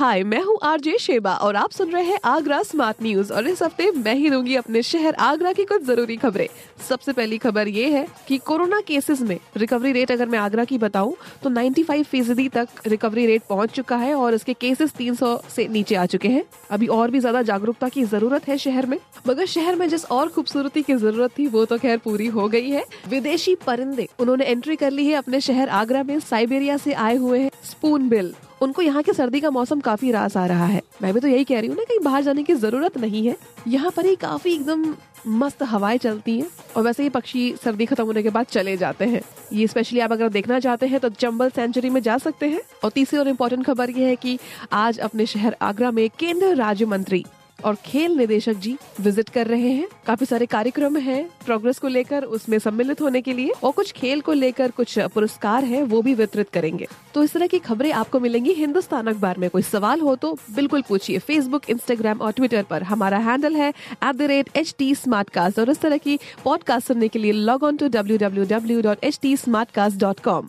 हाय, मैं हूँ RJ Sheba और आप सुन रहे हैं आगरा स्मार्ट न्यूज़ और इस हफ़्ते मैं ही दूँगी अपने शहर आगरा की कुछ ज़रूरी खबरें। सबसे पहली खबर ये है कि कोरोना केसेस में रिकवरी रेट अगर मैं आगरा की बताऊँ तो 95 फ़ीसदी तक रिकवरी रेट पहुँच चुका है और इसके केसेस 300 से नीचे आ चुके हैं। अभी और भी ज़्यादा जागरूकता की ज़रूरत है शहर में, मगर शहर में जिस और खूबसूरती की ज़रूरत थी, वो तो खैर पूरी हो गई है। विदेशी परिंदे, उन्होंने एंट्री कर ली है अपने शहर आगरा में, साइबेरिया से आए हुए हैं स्पून बिल उनको यहाँ की सर्दी का मौसम काफ़ी रास आ रहा है। मैं भी तो यही कह रही हूँ ना, कहीं बाहर जाने की ज़रूरत नहीं है। यहाँ पर ही काफ़ी एकदम मस्त हवाएँ चलती हैं और वैसे ही पक्षी सर्दी खत्म होने के बाद चले जाते हैं। ये स्पेशली आप अगर देखना चाहते हैं तो चंबल सेंचुरी में जा सकते हैं। और तीसरी और इम्पोर्टेंट खबर ये है कि आज अपने शहर आगरा में केंद्र राज्य मंत्री और खेल निदेशक जी विज़िट कर रहे हैं। काफ़ी सारे कार्यक्रम है प्रोग्रेस को लेकर, उसमें सम्मिलित होने के लिए। और कुछ खेल को लेकर कुछ पुरस्कार है, वो भी वितरित करेंगे। तो इस तरह की खबरें आपको मिलेंगी हिंदुस्तान अखबार में। कोई सवाल हो तो बिल्कुल पूछिए। फेसबुक इंस्टाग्राम और ट्विटर पर हमारा हैंडल है एट और इस तरह की पॉडकास्ट सुनने के लिए log on to W W W dot H T smart cast dot com